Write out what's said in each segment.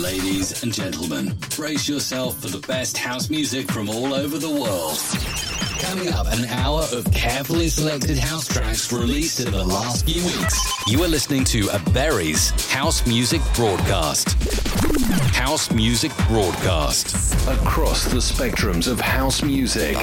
Ladies and gentlemen, brace yourself for the best house music from all over the world. Coming up, an hour of carefully selected house tracks released in the last few weeks. You are listening to a Berries House Music Broadcast. House Music Broadcast. Across the spectrums of house music.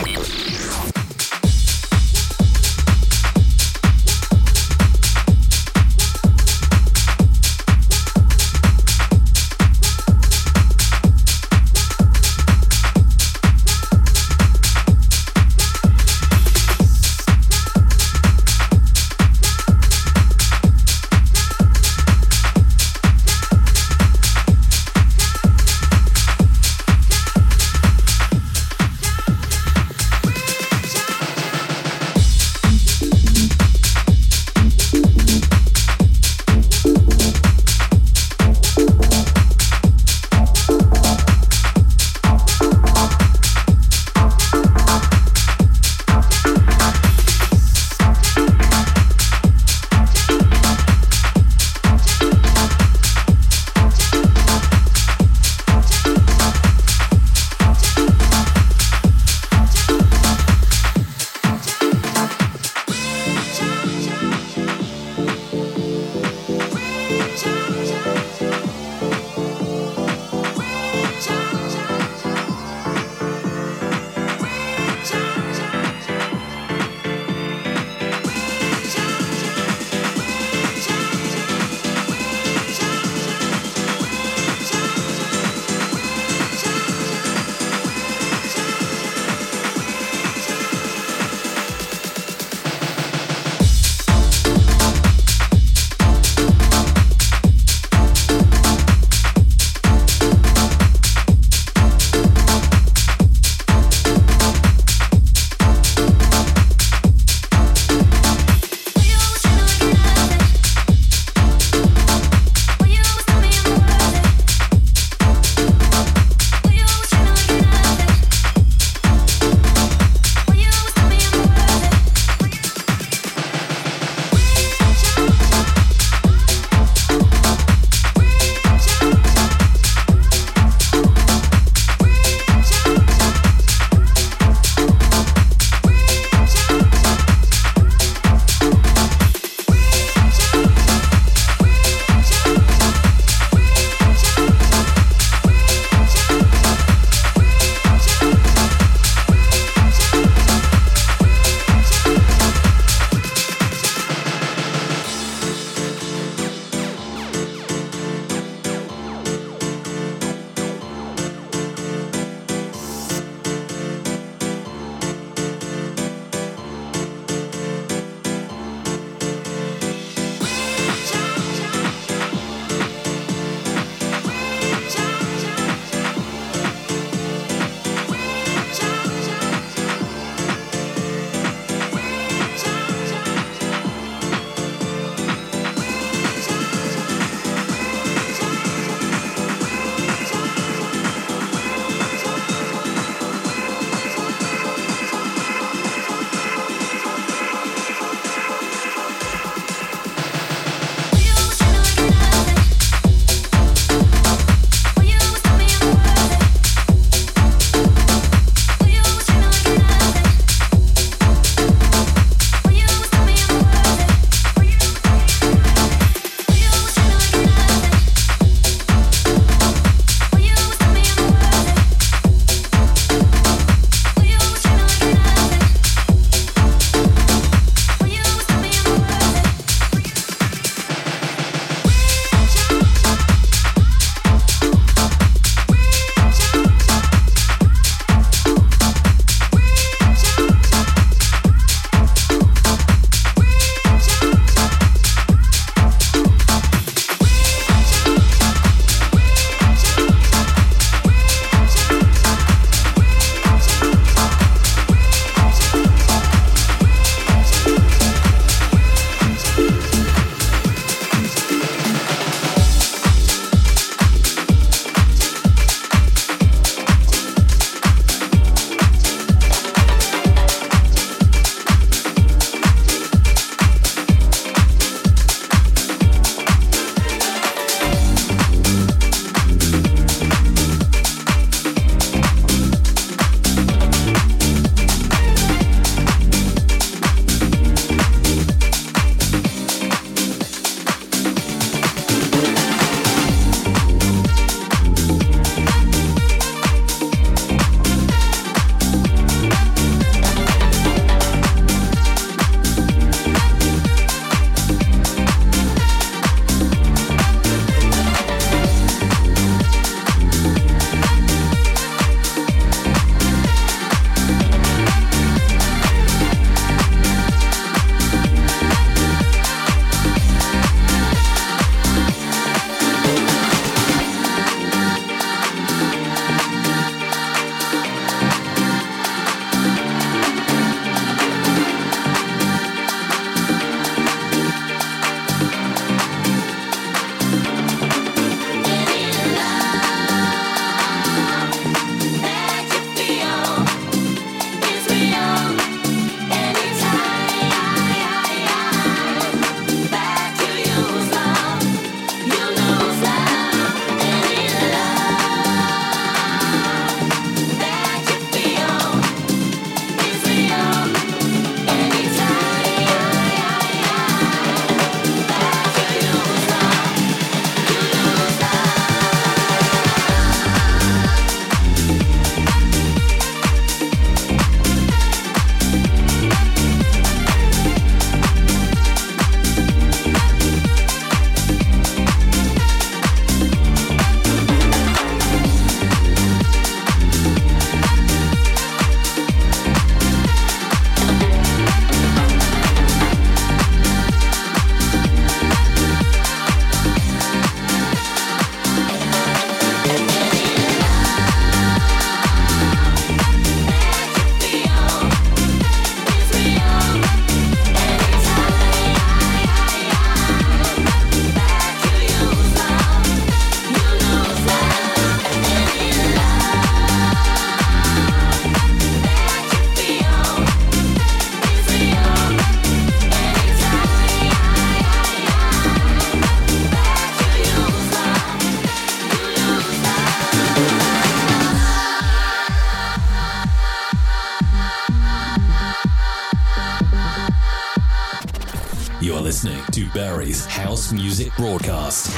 Music Broadcast.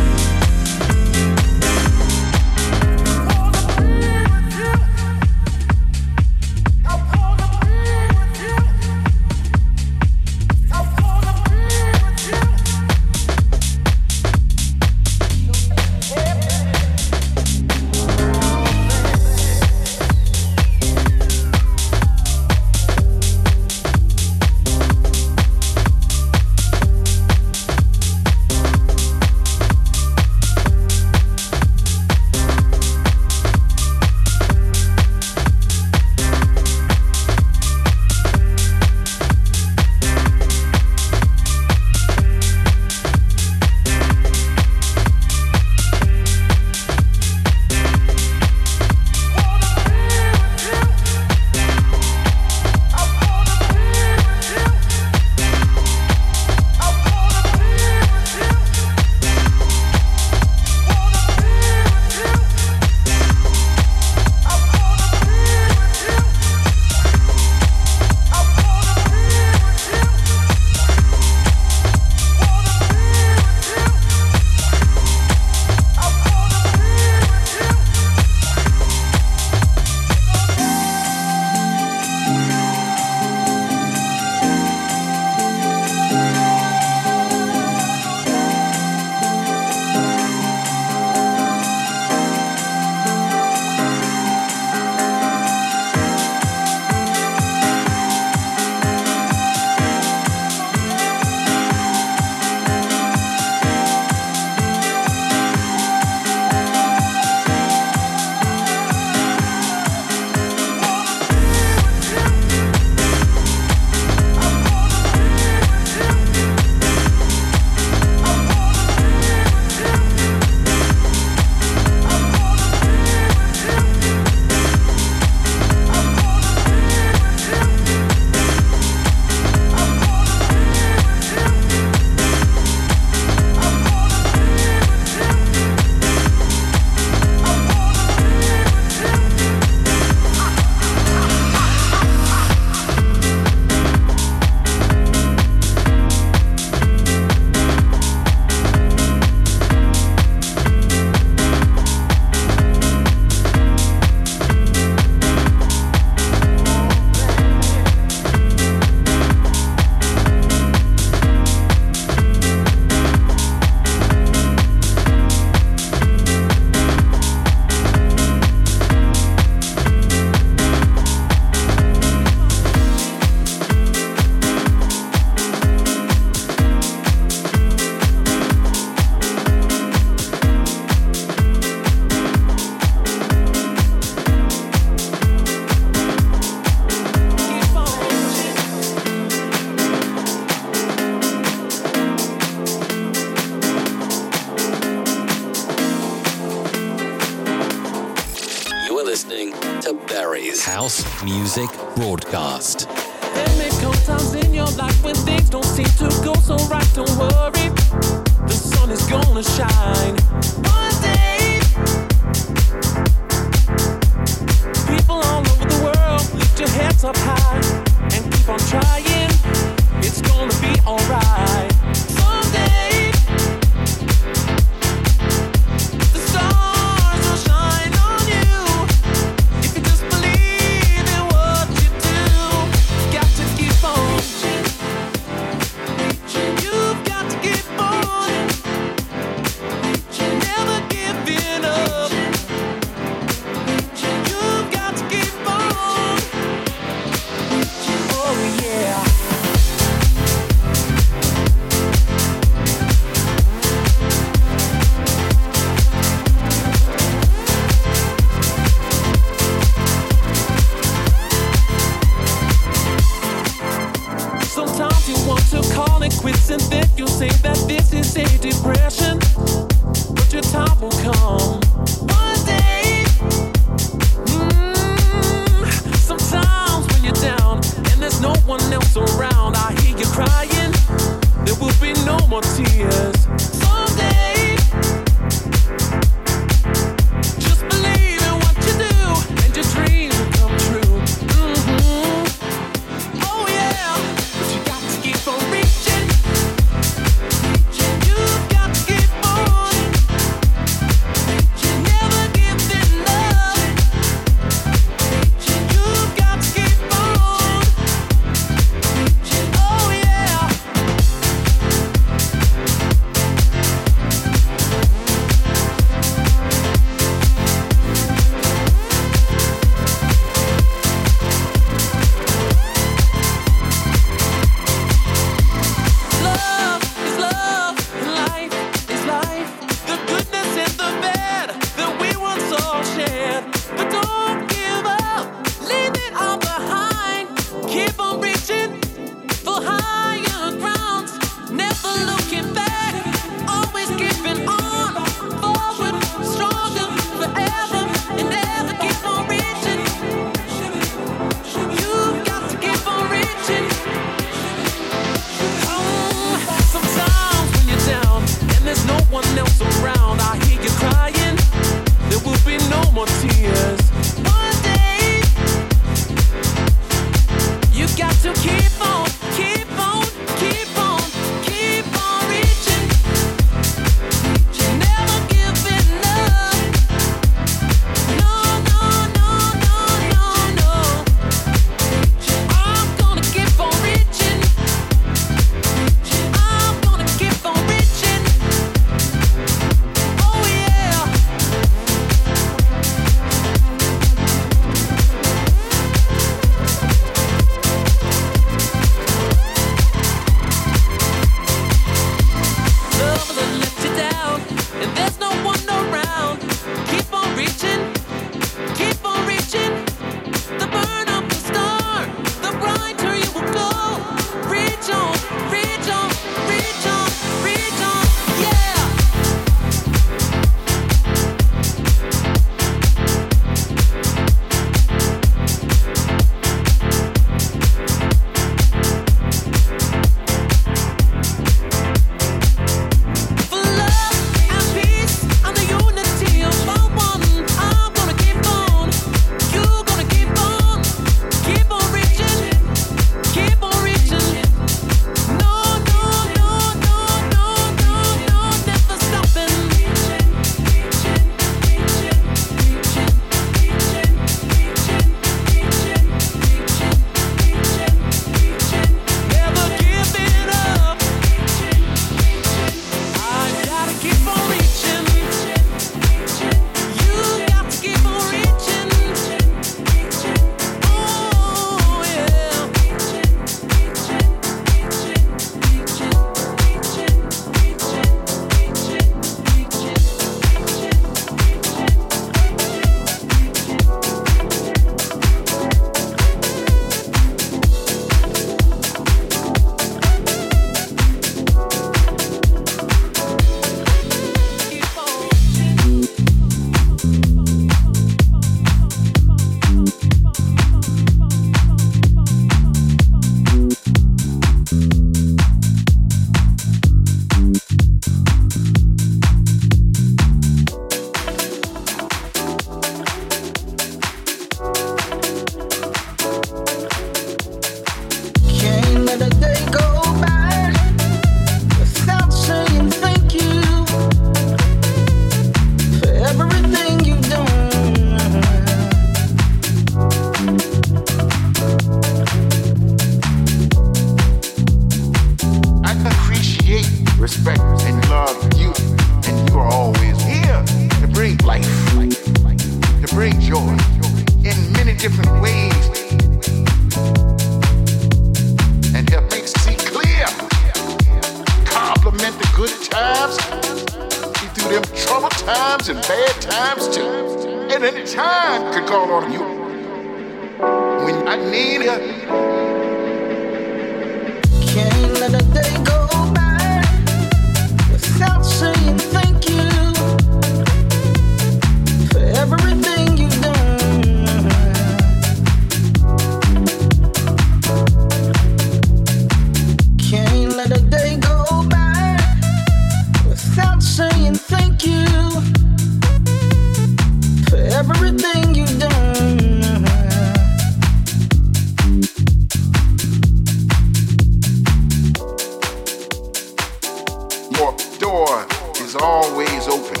is always open,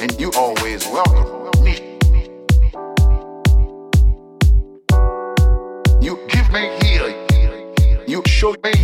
and you always welcome. You give me here, you show me.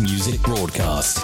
Music broadcast.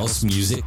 House Music.